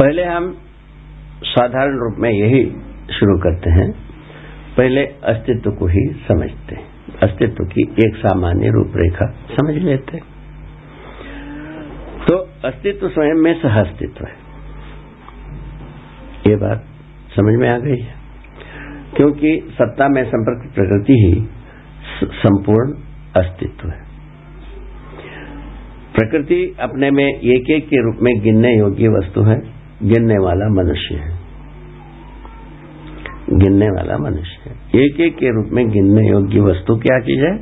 पहले हम साधारण रूप में यही शुरू करते हैं। पहले अस्तित्व को ही समझते हैं। अस्तित्व की एक सामान्य रूपरेखा समझ लेते हैं। तो अस्तित्व स्वयं में सह अस्तित्व है। ये बात समझ में आ गई है। क्योंकि सत्ता में संपर्क प्रकृति ही संपूर्ण अस्तित्व है। प्रकृति अपने में एक एक के रूप में गिनने योग्य वस्तु है। गिनने वाला मनुष्य है। गिनने वाला मनुष्य है। एक एक के रूप में गिनने योग्य वस्तु क्या चीज़ है?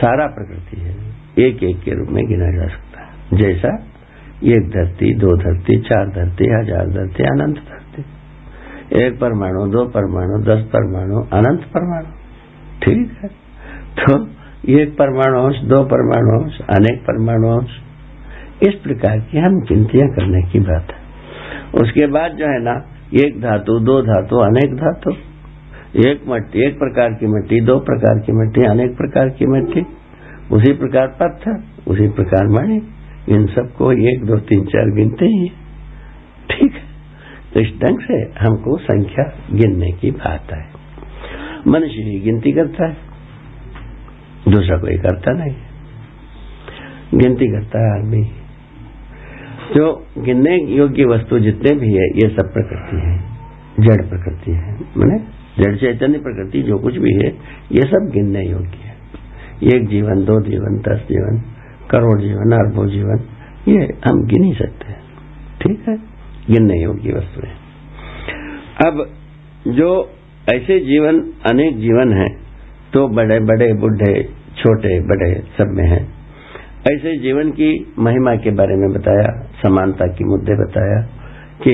सारा प्रकृति है। एक एक के रूप में गिना जा सकता है। जैसा एक धरती, दो धरती, चार धरती, हज़ार धरती, अनंत धरती। एक परमाणु, दो परमाणु, दस परमाणु, अनंत परमाणु। ठीक है। तो एक परमाणु अंश, दो परमाणु अंश, अनेक परमाणु अंश। इस प्रकार की हम गिनतियाँ करने की बात है। उसके बाद जो है ना, एक धातु, दो धातु, अनेक धातु। एक मट्टी, एक प्रकार की मिट्टी, दो प्रकार की मिट्टी, अनेक प्रकार की मिट्टी। उसी प्रकार पत्थर, उसी प्रकार मणि। इन सबको एक, दो, तीन, चार गिनते ही। ठीक है। तो इस ढंग से हमको संख्या गिनने की बात है। मनुष्य ही गिनती करता है। दूसरा कोई करता नहीं। गिनती करता है आदमी। जो गिनने योग्य वस्तु जितने भी है, ये सब प्रकृति है। जड़ प्रकृति है। मैंने जड़ चैतन्य प्रकृति, जो कुछ भी है, ये सब गिनने योग्य है। एक जीवन, दो जीवन, दस जीवन, करोड़ जीवन, अरबों जीवन, ये हम गिन ही सकते हैं। ठीक है? गिनने योग्य वस्तु है। अब जो ऐसे जीवन, अनेक जीवन है तो बड़े बड़े, बुढ़े, छोटे, बड़े सब में है। ऐसे जीवन की महिमा के बारे में बताया, समानता के मुद्दे बताया कि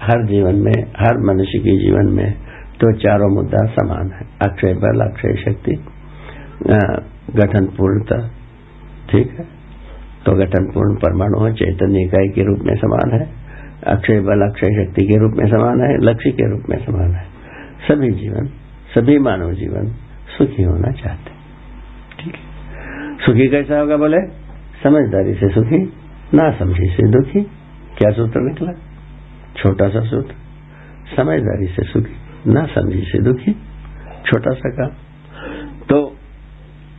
हर जीवन में, हर मनुष्य के जीवन में तो चारों मुद्दा समान है। अक्षय बल, अक्षय शक्ति गठन पूर्णता ठीक है? तो गठन पूर्ण परमाणु चैतन्य इकाई के रूप में समान है, अक्षय बल, अक्षय शक्ति के रूप में समान है, लक्ष्य के रूप में समान है। सभी जीवन, सभी मानव जीवन सुखी होना चाहते ठीक है? सुखी कैसा होगा बोले? समझदारी से सुखी ना समझी से दुखी, क्या सूत्र निकला? छोटा सा सूत्र। समझदारी से सुखी ना समझी से दुखी, छोटा सा काम। तो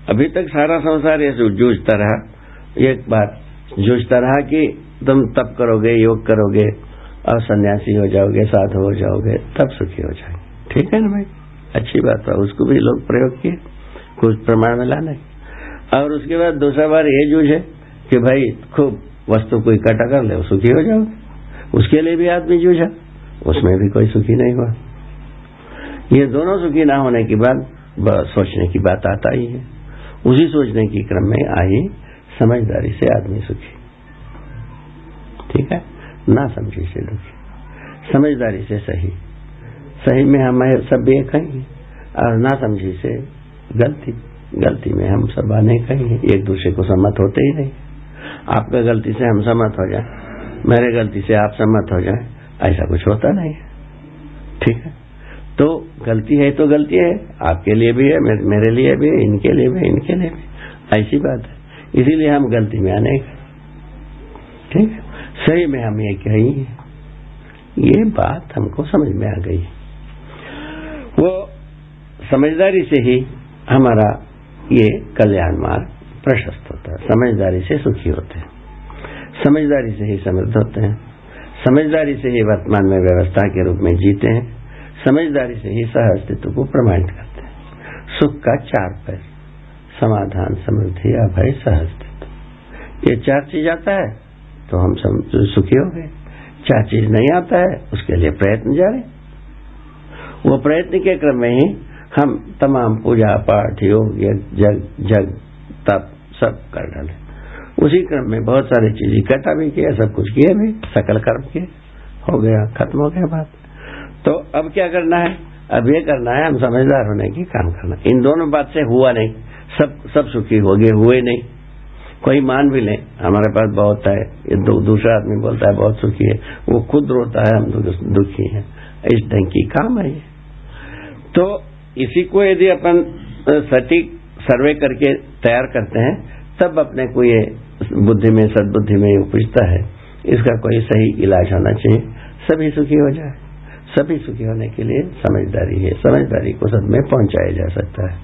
अभी तक सारा संसार ये जूझता रहा। एक बात, जूझता रहा कि तुम तप करोगे, योग करोगे और सन्यासी हो जाओगे, साधु हो जाओगे, तब सुखी हो जाएँगे। ठीक है ना भाई? अच्छी बात है, उसको भी लोग प्रयोग किए, कुछ प्रमाण मिला नहीं और उसके बाद दूसरा बार ये जूझ है कि भाई, खूब वस्तु को इकट्ठा कर ले सुखी हो जाओ। उसके लिए भी आदमी जूझा, उसमें भी कोई सुखी नहीं हुआ। ये दोनों सुखी ना होने के बाद सोचने की बात आता ही है। उसी सोचने के क्रम में आई समझदारी से आदमी सुखी। ठीक है? ना समझी से दुखी। समझदारी से सही। सही में हम सब एक हैं और ना समझी से गलती। गलती में हम सब आने कहीं एक दूसरे को सम्मत होते ही नहीं। आपका गलती से हम सम्मत हो जाए। मेरे गलती से आप सम्मत हो जाए। ऐसा कुछ होता नहीं। ठीक है? तो गलती है तो गलती है। आपके लिए भी है मेरे लिए भी है, इनके लिए भी इनके लिए भी ऐसी बात है। इसीलिए हम गलती में आने का ठीक है? सही में हम ये कही। ये बात हमको समझ में आ गई। वो समझदारी से ही हमारा ये कल्याण मार्ग प्रशस्त होता है। समझदारी से सुखी होते हैं। समझदारी से ही समृद्ध होते हैं। समझदारी से ही वर्तमान में व्यवस्था के रूप में जीते हैं। समझदारी से ही सह अस्तित्व को प्रमाणित करते हैं। सुख का चार पैर। समाधान, समृद्धि, अभय, सह अस्तित्व। ये चार चीज़ आता है तो हम सुखी हो गए। चार चीज़ नहीं आता है, उसके लिए प्रयत्न जारी। वो प्रयत्न के क्रम में ही हम तमाम पूजा पाठ योग जग जग, तप सब कर डाले। उसी क्रम में बहुत सारी चीज़ इकट्ठा भी किया, सब कुछ किए भी, सकल कर्म किए। हो गया, खत्म हो गया बात। तो अब क्या करना है? अब ये करना है, हम समझदार होने की काम करना। इन दोनों बात से हुआ नहीं। सब सब सुखी हो गए, हुए नहीं। कोई मान भी ले, हमारे पास बहुत है। दूसरा आदमी बोलता है, बहुत सुखी है। वो खुद रोता है, हम दुखी हैं। इस ढंग की काम है ये। तो इसी को यदि अपन सटीक सर्वे करके तैयार करते हैं, तब अपने को ये बुद्धि में, सदबुद्धि में उपजता है, इसका कोई सही इलाज होना चाहिए। सभी सुखी हो जाए। सभी सुखी होने के लिए समझदारी है। समझदारी को सब में पहुँचाया जा सकता है।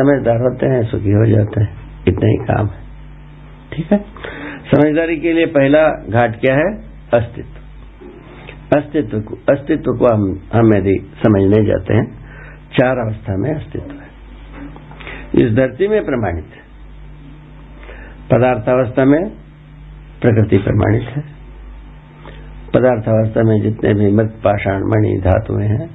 समझदार होते हैं, सुखी हो जाते हैं। इतना ही काम है। ठीक है? समझदारी के लिए पहला घाट क्या है? अस्तित्व। अस्तित्व को अस्तित्व को हम हम यदि समझने जाते हैं चार अवस्था में अस्तित्व है। इस धरती में प्रमाणित है। पदार्थावस्था में प्रकृति प्रमाणित है। पदार्थावस्था में जितने भी मृत, पाषाण, मणि धातुएँ हैं,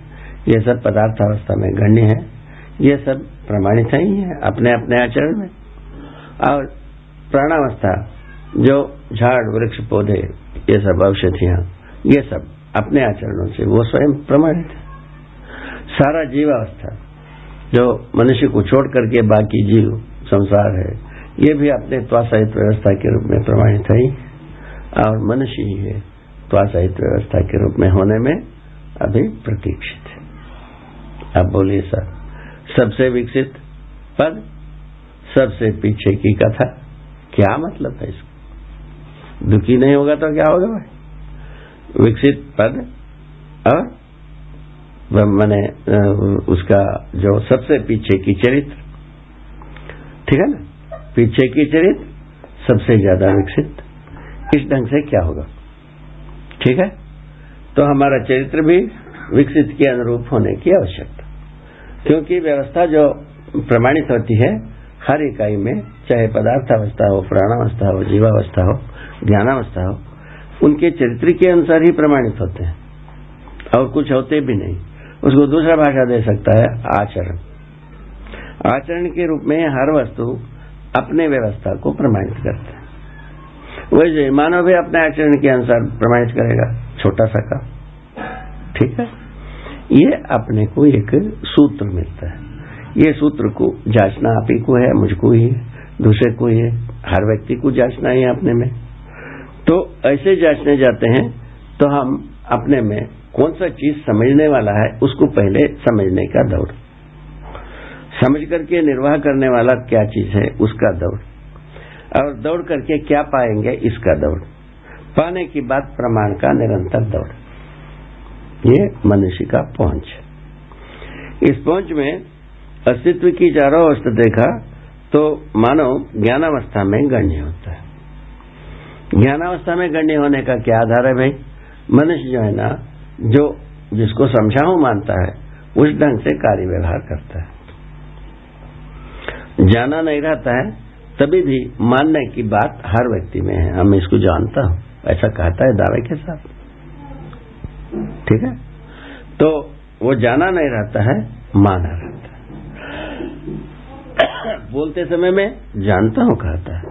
ये सब पदार्थावस्था में गण्य है। ये सब प्रमाणित ही है अपने अपने आचरण में। और प्राणावस्था, जो झाड़, वृक्ष, पौधे, ये सब औषधियाँ, ये सब अपने आचरणों से, वो स्वयं प्रमाणित है। सारा जीवावस्था, जो मनुष्य को छोड़ करके बाकी जीव संसार है, ये भी अपने त्वासाहित व्यवस्था के रूप में प्रमाणित है और मनुष्य ही है त्वासाहित व्यवस्था के रूप में होने में अभी प्रतीक्षित है। अब बोलिए, सर, सबसे विकसित पद, सबसे पीछे की कथा, क्या मतलब है इसका? दुखी नहीं होगा तो क्या होगा भाई? विकसित पद और मैंने उसका जो सबसे पीछे की चरित्र, ठीक है ना? पीछे की चरित्र सबसे ज़्यादा विकसित। इस ढंग से क्या होगा? ठीक है? तो हमारा चरित्र भी विकसित के अनुरूप होने की आवश्यकता। क्योंकि व्यवस्था जो प्रमाणित होती है, हर इकाई में, चाहे पदार्थ अवस्था हो, प्राणावस्था हो, जीवावस्था हो, ज्ञानावस्था हो, उनके चरित्र के अनुसार ही प्रमाणित होते हैं। और कुछ होते भी नहीं। उसको दूसरा भाषा दे सकता है, आचरण। आचरण के रूप में हर वस्तु अपने व्यवस्था को प्रमाणित करता है। वैसे मानव भी अपने आचरण के अनुसार प्रमाणित करेगा, छोटा सा काम। ठीक है? ये अपने को एक सूत्र मिलता है। ये सूत्र को जांचना आप ही को है, मुझको ही है, दूसरे को ही है, हर व्यक्ति को जांचना है अपने में। तो ऐसे जांचने जाते हैं तो हम अपने में कौन सा चीज़ समझने वाला है, उसको पहले समझने का दौड़ समझ करके निर्वाह करने वाला क्या चीज़ है, उसका दौड़ और दौड़ करके क्या पाएँगे, इसका दौड़ पाने की बात प्रमाण का निरंतर दौड़ ये मनुष्य का पहुँच। इस पहुँच में अस्तित्व की चारों अवस्था देखा तो मानव ज्ञानावस्था में गण्य होता है। ज्ञानावस्था में गण्य होने का क्या आधार है भाई? मनुष्य जो है ना जो जिसको समझाऊ मानता है, उस ढंग से कार्य व्यवहार करता है। जाना नहीं रहता है, तभी भी मानने की बात हर व्यक्ति में है। हम इसको जानता हूँ, ऐसा कहता है दावे के साथ। ठीक है? तो वो जाना नहीं रहता है, माना रहता है। बोलते समय में जानता हूँ, कहता है।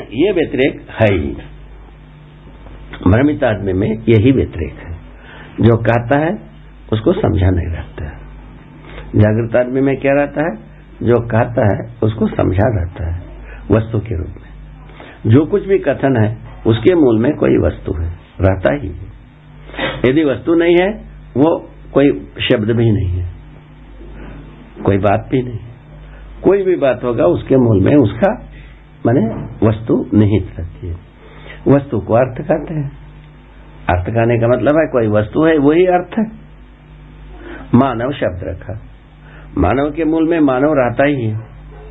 ये व्यतिरेक है ही। भ्रमित आदमी में यही व्यतिरेक है। जो कहता है, उसको समझा नहीं रहता है। जागृत आदमी में क्या रहता है? जो कहता है, उसको समझा रहता है, वस्तु के रूप में। जो कुछ भी कथन है, उसके मूल में कोई वस्तु है, रहता ही है। यदि वस्तु नहीं है, वो कोई शब्द भी नहीं है, कोई बात भी नहीं। कोई भी बात होगा, उसके मूल में उसका, माने वस्तु निहित रहती है। वस्तु को अर्थ कहते हैं। अर्थ कहने का मतलब है, कोई वस्तु है, वही अर्थ है। मानव शब्द रखा। मानव के मूल में मानव रहता ही है।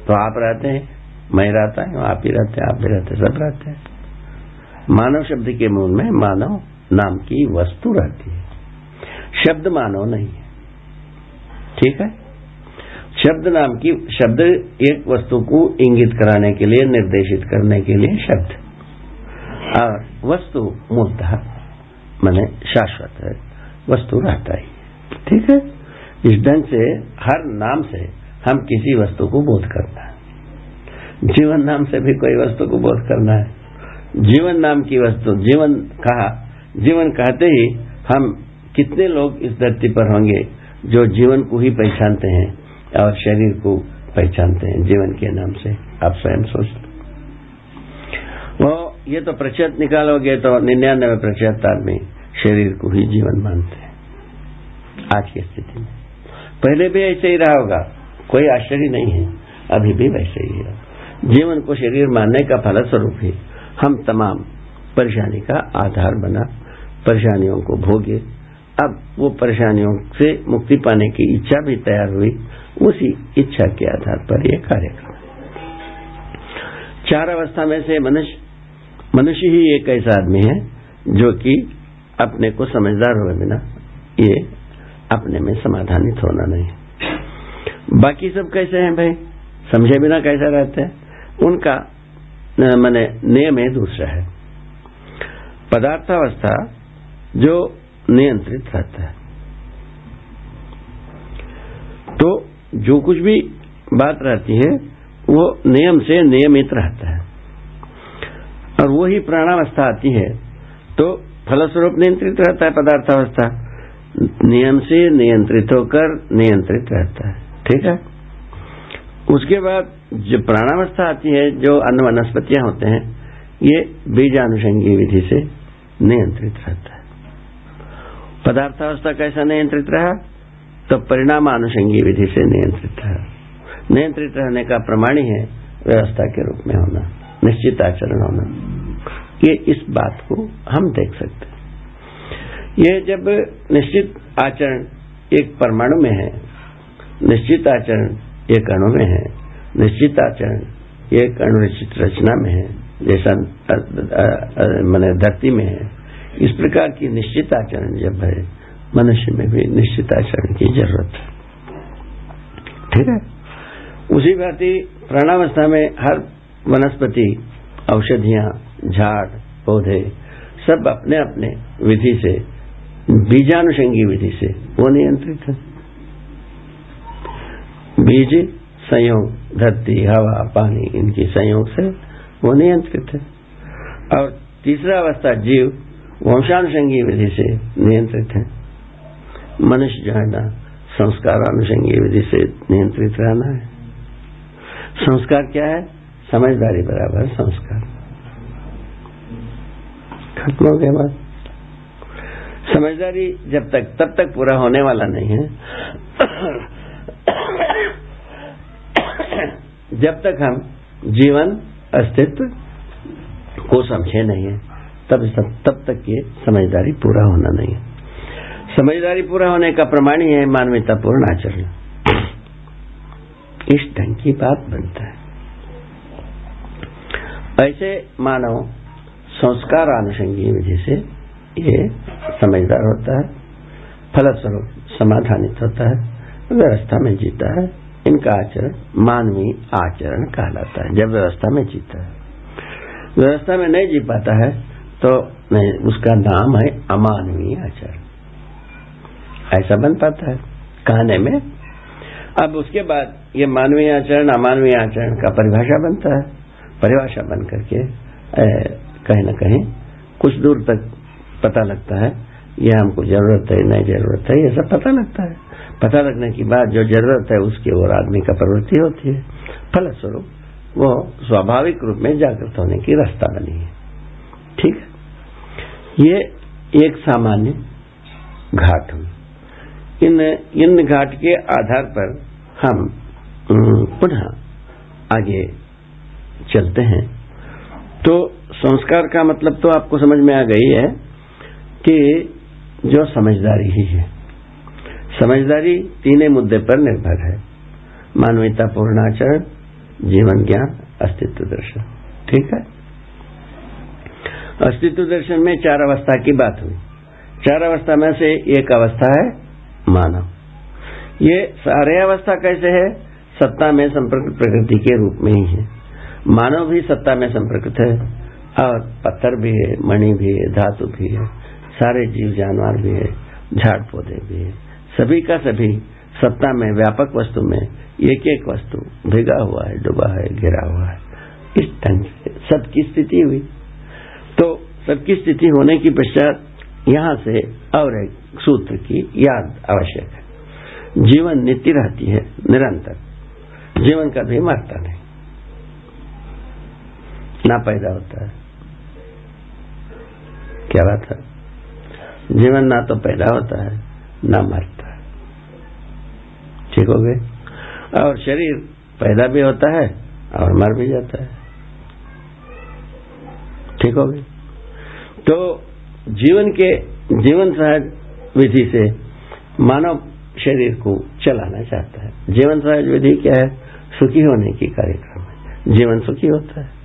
तो आप रहते हैं, मैं रहता हूँ, आप ही रहते हैं, आप भी रहते सब रहते हैं। मानव शब्द के मूल में मानव नाम की वस्तु रहती है। शब्द मानव नहीं है। ठीक है? शब्द नाम की, शब्द एक वस्तु को इंगित कराने के लिए, निर्देशित करने के लिए शब्द। और वस्तु मूलतः मैंने शाश्वत है, वस्तु रहता ही ठीक है? इस ढंग से, हर नाम से हम किसी वस्तु को बोध करना है। जीवन नाम से भी कोई वस्तु को बोध करना है। जीवन नाम की वस्तु, जीवन कहा, जीवन कहते ही हम कितने लोग इस धरती पर होंगे जो जीवन को ही पहचानते हैं और शरीर को पहचानते हैं, जीवन के नाम से। आप स्वयं सोच वो ये तो प्रतिशत निकालोगे तो निन्यानवे प्रतिशत आदमी शरीर को ही जीवन मानते हैं। आज की स्थिति में। पहले भी ऐसे ही रहा होगा। कोई आश्चर्य नहीं है। अभी भी वैसे ही है। जीवन को शरीर मानने का फलस्वरूप ही हम तमाम परेशानी का आधार बना। परेशानियों को भोगे। अब वो परेशानियों से मुक्ति पाने की इच्छा भी तैयार हुई। उसी इच्छा के आधार पर यह कार्यक्रम चार अवस्था में से मनुष्य मनुष्य ही एक ऐसा आदमी है जो कि अपने को समझदार हुए बिना ये अपने में समाधानित होना नहीं बाकी सब कैसे हैं भाई? समझे बिना कैसे रहते हैं? उनका मैंने नियम है दूसरा है। पदार्थावस्था जो नियंत्रित रहता है। तो जो कुछ भी बात रहती है, वो नियम से नियमित रहता है। वही प्राणावस्था आती है तो फलस्वरूप नियंत्रित रहता है पदार्थावस्था। नियम से नियंत्रित होकर नियंत्रित रहता है। ठीक है? उसके बाद जो प्राणावस्था आती है, जो अन्य वनस्पतियाँ होते हैं, ये बीजानुषंगी विधि से नियंत्रित रहता है। पदार्थावस्था कैसा नियंत्रित रहा? तो परिणामानुषंगी विधि से नियंत्रित रहा। नियंत्रित रहने का प्रमाणी है व्यवस्था के रूप में होना, निश्चित आचरण होना। ये इस बात को हम देख सकते हैं। ये जब निश्चित आचरण एक परमाणु में है, निश्चित आचरण एक अणु में है, निश्चित आचरण एक अणुनिश्चित रचना में है, जैसा मैंने धरती में है, इस प्रकार की निश्चित आचरण जब है, मनुष्य में भी निश्चित आचरण की ज़रूरत है। ठीक है? उसी भांति प्राणावस्था में हर वनस्पति, औषधियाँ झाड़, पौधे, सब अपने अपने विधि से, बीजानुषंगी विधि से वो नियंत्रित है। बीज, संयोग, धरती, हवा, पानी, इनकी संयोग से वो नियंत्रित है। और तीसरा अवस्था, जीव, वंशानुषंगी विधि से नियंत्रित है। मनुष्य जो है ना संस्कारानुषंगी विधि से नियंत्रित रहना है। संस्कार क्या है? समझदारी बराबर संस्कार। खत्म हो गया बात। समझदारी जब तक, तब तक पूरा होने वाला नहीं है। जब तक हम जीवन, अस्तित्व को समझे नहीं है, तब तब तक ये समझदारी पूरा होना नहीं है। समझदारी पूरा होने का प्रमाण ही है मानवीयतापूर्ण आचरण। इस ढंग की बात बनता है। ऐसे मानव संस्कार अनुषंगी विधि से ये समझदार होता है, फलस्वरूप समाधानित होता है, व्यवस्था में जीता है, इनका आचरण मानवीय आचरण कहलाता है, जब व्यवस्था में जीता है। व्यवस्था में नहीं जी पाता है तो उसका नाम है अमानवीय आचरण। ऐसा बन पाता है, कहने में। अब उसके बाद ये मानवीय आचरण, अमानवीय आचरण का परिभाषा बनता है, परिभाषा बन करके कहीं न कहीं कुछ दूर तक पता लगता है यह हमको ज़रूरत है, नहीं ज़रूरत है, ये सब पता लगता है। पता लगने के बाद जो ज़रूरत है, उसकी ओर आदमी का प्रवृत्ति होती है। फलस्वरूप, वो स्वाभाविक रूप में जागृत होने की रास्ता बनी है। ठीक है? ये एक सामान्य घाट हुई इन इन घाट के आधार पर हम पुनः आगे चलते हैं। तो संस्कार का मतलब तो आपको समझ में आ गई है कि जो समझदारी ही है। समझदारी तीन मुद्दे पर निर्भर है। मानवीयता पूर्ण आचरण, जीवन ज्ञान, अस्तित्व दर्शन। ठीक है? अस्तित्व दर्शन में चार अवस्था की बात हुई। चार अवस्था में से एक अवस्था है मानव। ये सारे अवस्था कैसे है? सत्ता में संपर्क प्रकृति के रूप में ही है। मानव भी सत्ता में संपर्कित है, और पत्थर भी है, मणि भी है, धातु भी है, सारे जीव जानवर भी है, झाड़ पौधे भी है। सभी का सभी सत्ता में, व्यापक वस्तु में एक एक वस्तु भिगा हुआ है, डूबा है, घिरा हुआ है। इस ढंग से सबकी स्थिति हुई। तो सबकी स्थिति होने की पश्चात यहाँ से और एक सूत्र की याद आवश्यक है। जीवन नित्य रहती है, निरंतर। जीवन कभी मरता नहीं। ना पैदा होता है? क्या बात है? जीवन ना तो पैदा होता है, ना मरता है। ठीक हो गए? और शरीर पैदा भी होता है और मर भी जाता है। ठीक हो गए? तो जीवन के, जीवन सहज विधि से मानव शरीर को चलाना चाहता है। जीवन सहज विधि क्या है? सुखी होने की कार्यक्रम है। जीवन सुखी होता है।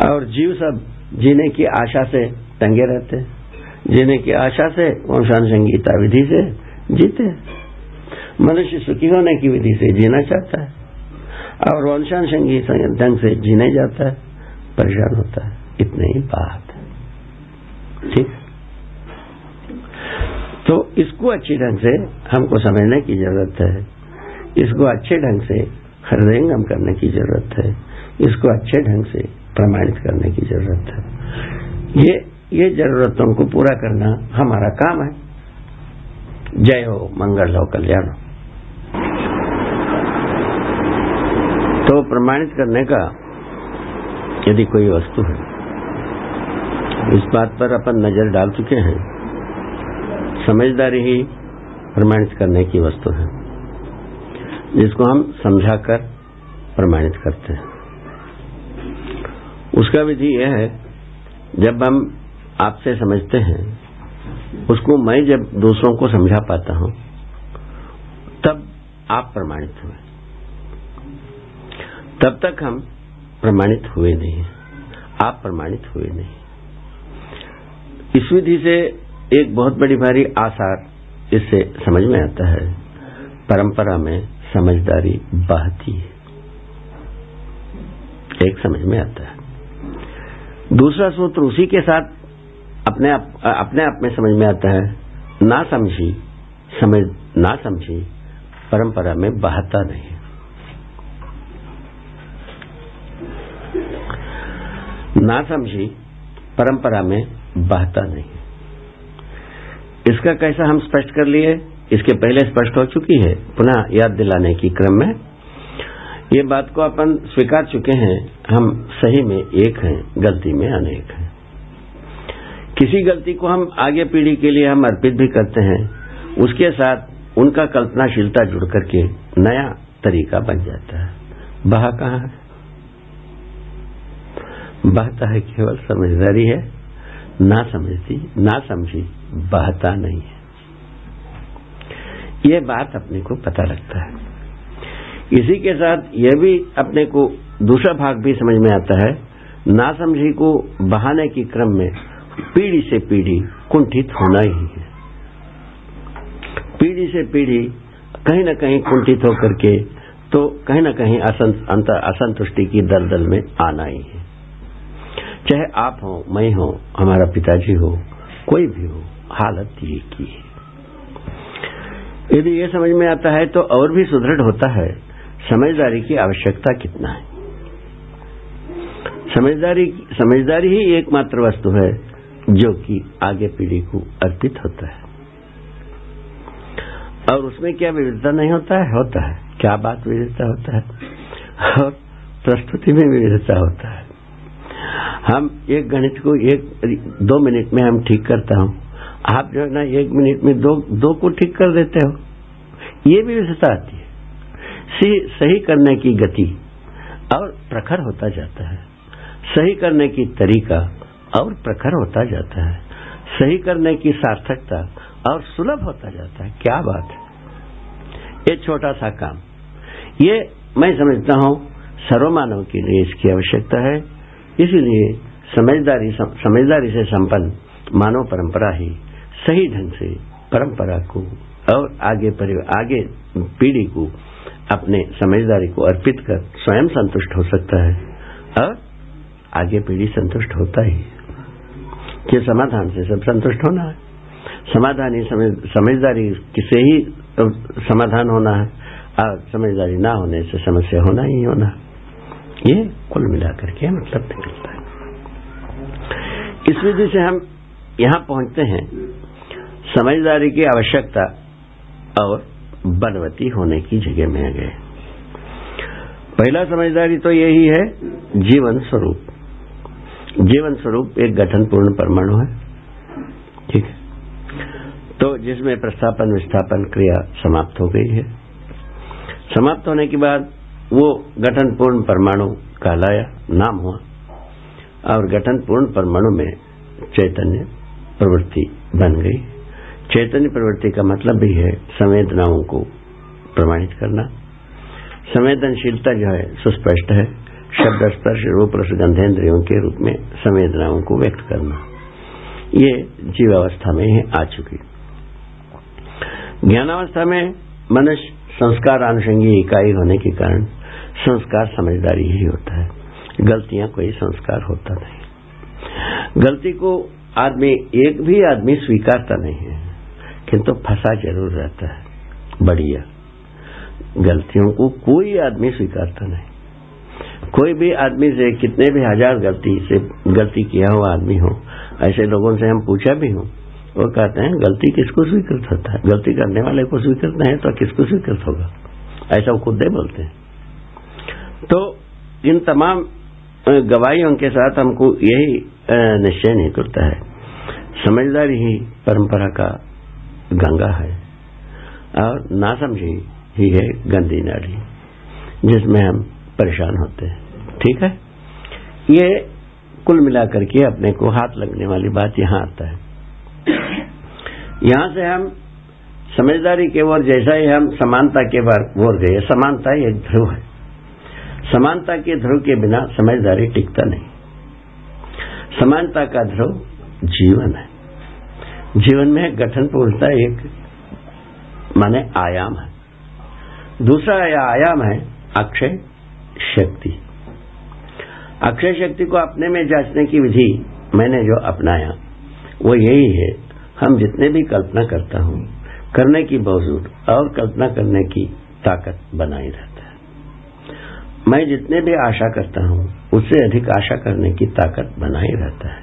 और जीव सब जीने की आशा से टंगे रहते जीने की आशा से वंशान संगीता विधि से जीते मनुष्य सुखी होने की विधि से जीना चाहता है और वंशान संगीत ढंग से जीने जाता है। परेशान होता है। इतनी ही बात ठीक तो इसको अच्छी ढंग से हमको समझने की ज़रूरत है। इसको अच्छे ढंग से हृदयंगम करने की ज़रूरत है। इसको अच्छे ढंग से प्रमाणित करने की ज़रूरत है। ये ये जरूरतों को पूरा करना हमारा काम है। जय हो, मंगल हो, कल्याण हो। तो प्रमाणित करने का यदि कोई वस्तु है, इस बात पर अपन नज़र डाल चुके हैं। समझदारी ही प्रमाणित करने की वस्तु है, जिसको हम समझाकर प्रमाणित करते हैं। उसका विधि यह है, जब हम आपसे समझते हैं, उसको मैं जब दूसरों को समझा पाता हूँ, तब आप प्रमाणित हुए। तब तक हम प्रमाणित हुए नहीं आप प्रमाणित हुए नहीं इस विधि से एक बहुत बड़ी भारी आसार इससे समझ में आता है। परंपरा में समझदारी बहती है। एक समझ में आता है। दूसरा सूत्र उसी के साथ अपने आप अपने आप में समझ में आता है। ना समझी, समझ, ना समझी, परंपरा में बहता नहीं ना समझी, परंपरा में बहता नहीं इसका कैसा हम स्पष्ट कर लिए? इसके पहले स्पष्ट हो चुकी है। पुनः याद दिलाने की क्रम में। ये बात को अपन स्वीकार चुके हैं हम सही में एक हैं, गलती में अनेक हैं। किसी गलती को हम आगे पीढ़ी के लिए हम अर्पित भी करते हैं, उसके साथ उनका कल्पनाशीलता जुड़ करके नया तरीका बन जाता है। बहा कहाँ है? बहता है केवल समझदारी है, ना समझती, ना समझी, बहता नहीं है। यह बात अपने को पता लगता है। इसी के साथ यह भी अपने को दूसरा भाग भी समझ में आता है। नासमझी को बहाने के क्रम में पीढ़ी से पीढ़ी कुंठित होना ही है। पीढ़ी से पीढ़ी कहीं न कहीं कुंठित होकर के तो कहीं न कहीं असंतुष्टि की दलदल में आना ही है। चाहे आप हो, मैं हो, हमारा पिताजी हो, कोई भी हो, हालत ये की है। यदि ये समझ में आता है तो और भी सुदृढ़ होता है। समझदारी की आवश्यकता कितना है? समझदारी समझदारी ही एकमात्र वस्तु है जो कि आगे पीढ़ी को अर्पित होता है। और उसमें क्या विविधता नहीं होता है? होता है। क्या बात विविधता होता है? और प्रस्तुति में विविधता होता है। हम एक गणित को एक, दो मिनट में हम ठीक करता हूँ। आप जो है ना, एक मिनट में दो दो को ठीक कर देते हो। ये भी विशेषता आती है। सही करने की गति और प्रखर होता जाता है। सही करने की तरीका और प्रखर होता जाता है। सही करने की सार्थकता और सुलभ होता जाता है। क्या बात है। ये छोटा सा काम। ये मैं समझता हूँ सर्वमानव के लिए इसकी आवश्यकता है। इसीलिए समझदारी समझदारी से संपन्न मानव परंपरा ही सही ढंग से परंपरा को और आगे आगे पीढ़ी को अपने समझदारी को अर्पित कर स्वयं संतुष्ट हो सकता है। और आगे पीढ़ी संतुष्ट होता ही कि समाधान से सब संतुष्ट होना है। समाधान ही समझदारी से ही समाधान होना है। और समझदारी ना होने से समस्या होना ही होना ये कुल मिलाकर के मतलब निकलता है। इस विधि से हम यहाँ पहुँचते हैं। समझदारी की आवश्यकता और बनवती होने की जगह में आ गए। पहला समझदारी तो यही है, जीवन स्वरूप। जीवन स्वरूप एक गठन पूर्ण परमाणु है। ठीक है? तो जिसमें प्रस्थापन, विस्थापन क्रिया समाप्त हो गई है। समाप्त होने के बाद वो गठन पूर्ण परमाणु कहलाया, नाम हुआ। और गठन पूर्ण परमाणु में चैतन्य प्रवृत्ति बन गई। चैतन्य प्रवृत्ति का मतलब भी है संवेदनाओं को प्रमाणित करना। संवेदनशीलता जो है, सुस्पष्ट है। शब्द स्पर्श रूप रस गंधेन्द्रियों के रूप में संवेदनाओं को व्यक्त करना। ये जीवावस्था में आ चुकी। ज्ञानावस्था में मनुष्य संस्कार आनुषंगी इकाई होने के कारण संस्कार समझदारी ही होता है। गलतियाँ कोई संस्कार होता नहीं। गलती को आदमी, एक भी आदमी स्वीकारता नहीं है, किंतु फंसा ज़रूर रहता है। बढ़िया। गलतियों को कोई आदमी स्वीकारता नहीं। कोई भी आदमी से कितने भी हज़ार गलती से, गलती किया हुआ आदमी हो, ऐसे लोगों से हम पूछा भी हूँ, वो कहते हैं, गलती किसको स्वीकृत होता है? गलती करने वाले को स्वीकृत नहीं तो किसको स्वीकृत होगा? ऐसा वो खुद ही बोलते हैं। तो इन तमाम गवाहियों के साथ हमको यही निश्चय नहीं करता है। समझदारी ही परंपरा का गंगा है और नासमझी ही है गंदी नाड़ी जिसमें हम परेशान होते हैं। ठीक है? ये कुल मिलाकर के अपने को हाथ लगने वाली बात यहाँ आता है। यहाँ से हम समझदारी के ओर, जैसा ही हम समानता के ओर गए, समानता एक ध्रुव है। समानता के ध्रुव के बिना समझदारी टिकता नहीं। समानता का ध्रुव जीवन है। जीवन में गठन पूर्णता एक माने आयाम है। दूसरा आयाम है अक्षय शक्ति। अक्षय शक्ति को अपने में जांचने की विधि मैंने जो अपनाया, वो यही है, हम जितने भी कल्पना करता हूँ, करने की बावजूद और कल्पना करने की ताकत बनाई रहता है। मैं जितने भी आशा करता हूँ, उससे अधिक आशा करने की ताकत बनाई रहता है।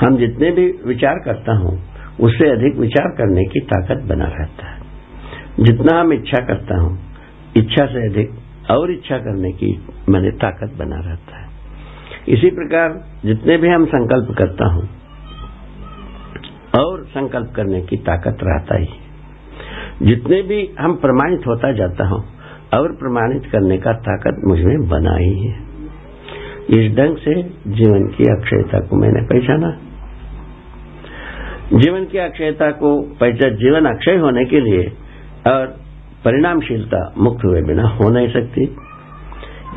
हम जितने भी विचार करता हूँ, उससे अधिक विचार करने की ताकत बना रहता है। जितना हम इच्छा करता हूँ, इच्छा से अधिक और इच्छा करने की मैंने ताकत बना रहता है। इसी प्रकार जितने भी हम संकल्प करता हूँ, और संकल्प करने की ताकत रहता ही जितने भी हम प्रमाणित होता जाता हूँ, और प्रमाणित करने का ताकत मुझमें बना ही है। इस ढंग से जीवन की अक्षयता को मैंने पहचाना। जीवन की अक्षयता को पहचान, जीवन अक्षय होने के लिए और परिणामशीलता मुक्त हुए बिना हो नहीं सकती।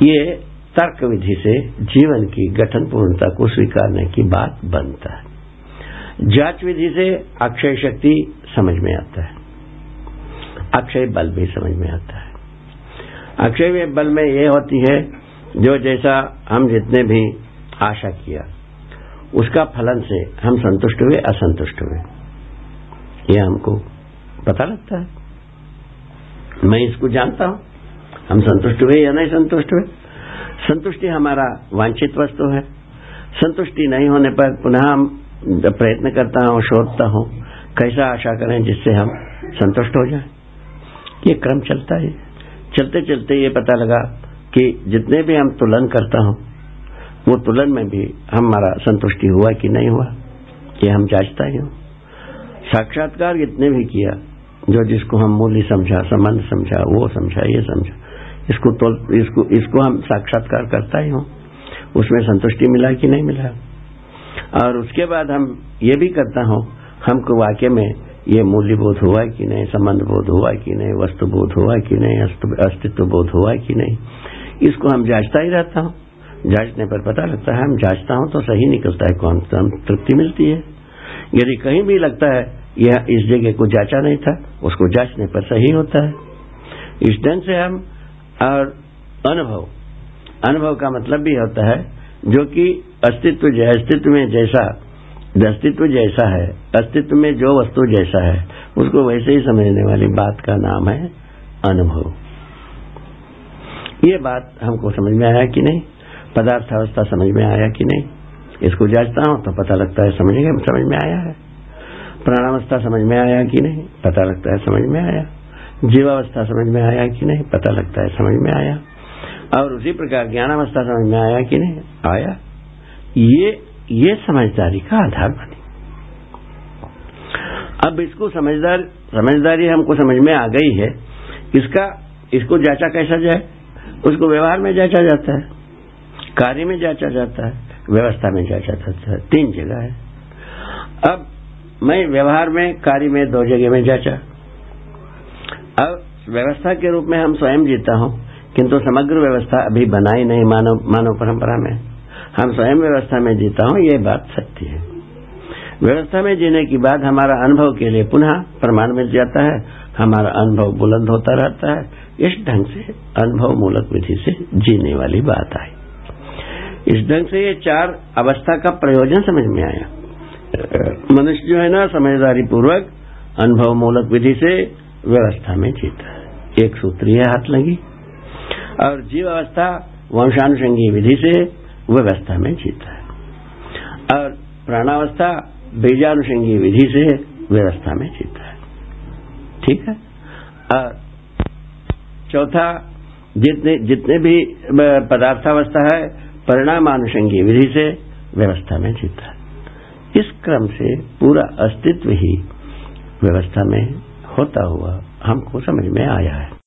ये तर्क विधि से जीवन की गठन पूर्णता को स्वीकारने की बात बनता है। जाँच विधि से अक्षय शक्ति समझ में आता है। अक्षय बल भी समझ में आता है। अक्षय बल में ये होती है, जो जैसा हम जितने भी आशा किया, उसका फलन से हम संतुष्ट हुए, असंतुष्ट हुए। ये हमको पता लगता है। मैं इसको जानता हूँ, हम संतुष्ट हुए या नहीं संतुष्ट हुए। संतुष्टि हमारा वांछित वस्तु है। संतुष्टि नहीं होने पर पुनः हम प्रयत्न करता हूँ, शोधता हूँ, कैसा आशा करें जिससे हम संतुष्ट हो जाए? ये क्रम चलता है। चलते चलते ये पता लगा कि जितने भी हम तुलन करता हूँ, वो तुलन में भी हमारा संतुष्टि हुआ कि नहीं हुआ, ये हम जांचता ही हूँ। साक्षात्कार जितने भी किया, जो जिसको हम मूल्य समझा, संबंध समझा, वो समझा, ये समझा इसको तो इसको इसको हम साक्षात्कार करता ही हूँ। उसमें संतुष्टि मिला कि नहीं मिला? और उसके बाद हम ये भी करता हूँ, हमको वाक्य में ये मूल्य बोध हुआ कि नहीं संबंध बोध हुआ कि नहीं वस्तु बोध हुआ कि नहीं अस्तित्व बोध हुआ कि नहीं, इसको हम जांचता ही रहता हूँ। जांचने पर पता लगता है, हम जांचता हूँ तो सही निकलता है, कौन सा तृप्ति मिलती है। यदि कहीं भी लगता है, यह इस जगह को जांचा नहीं था, उसको जांचने पर सही होता है। इस ढंग से हम और अनुभव। अनुभव का मतलब भी होता है जो कि अस्तित्व अस्तित्व में जैसा, अस्तित्व जैसा है, अस्तित्व में जो वस्तु जैसा है, उसको वैसे ही समझने वाली बात का नाम है अनुभव। ये बात हमको समझ में आया कि नहीं? पदार्थ अवस्था समझ में आया कि नहीं? इसको जांचता हूँ तो पता लगता है समझ समझ में आया है। प्राणावस्था समझ में आया कि नहीं? पता लगता है समझ में आया। जीवावस्था समझ में आया कि नहीं, पता लगता है, समझ में आया। और उसी प्रकार ज्ञानावस्था समझ में आया कि नहीं, आया। ये ये समझदारी का आधार बनी। अब इसको समझदार, समझदारी हमको समझ में आ गई है। इसका, इसको जांचा कैसा जाए? उसको व्यवहार में जांचा जाता है। कार्य में जांचा जाता है। व्यवस्था में जांचा जाता है। तीन जगह है। अब मैं व्यवहार में, कार्य में, दो जगह में जांचा। अब व्यवस्था के रूप में हम स्वयं जीता हूँ, किंतु समग्र व्यवस्था अभी बनाई नहीं मानव मानव परंपरा में। हम स्वयं व्यवस्था में जीता हूँ, ये बात सत्य है। व्यवस्था में जीने के बाद हमारा अनुभव के लिए पुनः प्रमाण मिल जाता है। हमारा अनुभव बुलंद होता रहता है। इस ढंग से अनुभव मूलक विधि से जीने वाली बात आई। इस ढंग से ये चार अवस्था का प्रयोजन समझ में आया। मनुष्य जो है ना, समझदारी पूर्वक अनुभव मूलक विधि से व्यवस्था में जीता है। एक सूत्रीय हाथ लगी। और जीव अवस्था वंशानुषंगी विधि से व्यवस्था में जीता है। और प्राणावस्था बीजानुषंगी विधि से व्यवस्था में जीता है। ठीक है? और चौथा, जितने जितने भी पदार्थावस्था है, परिणामानुषंगी विधि से व्यवस्था में जीता है। इस क्रम से पूरा अस्तित्व ही व्यवस्था में होता हुआ हमको समझ में आया है।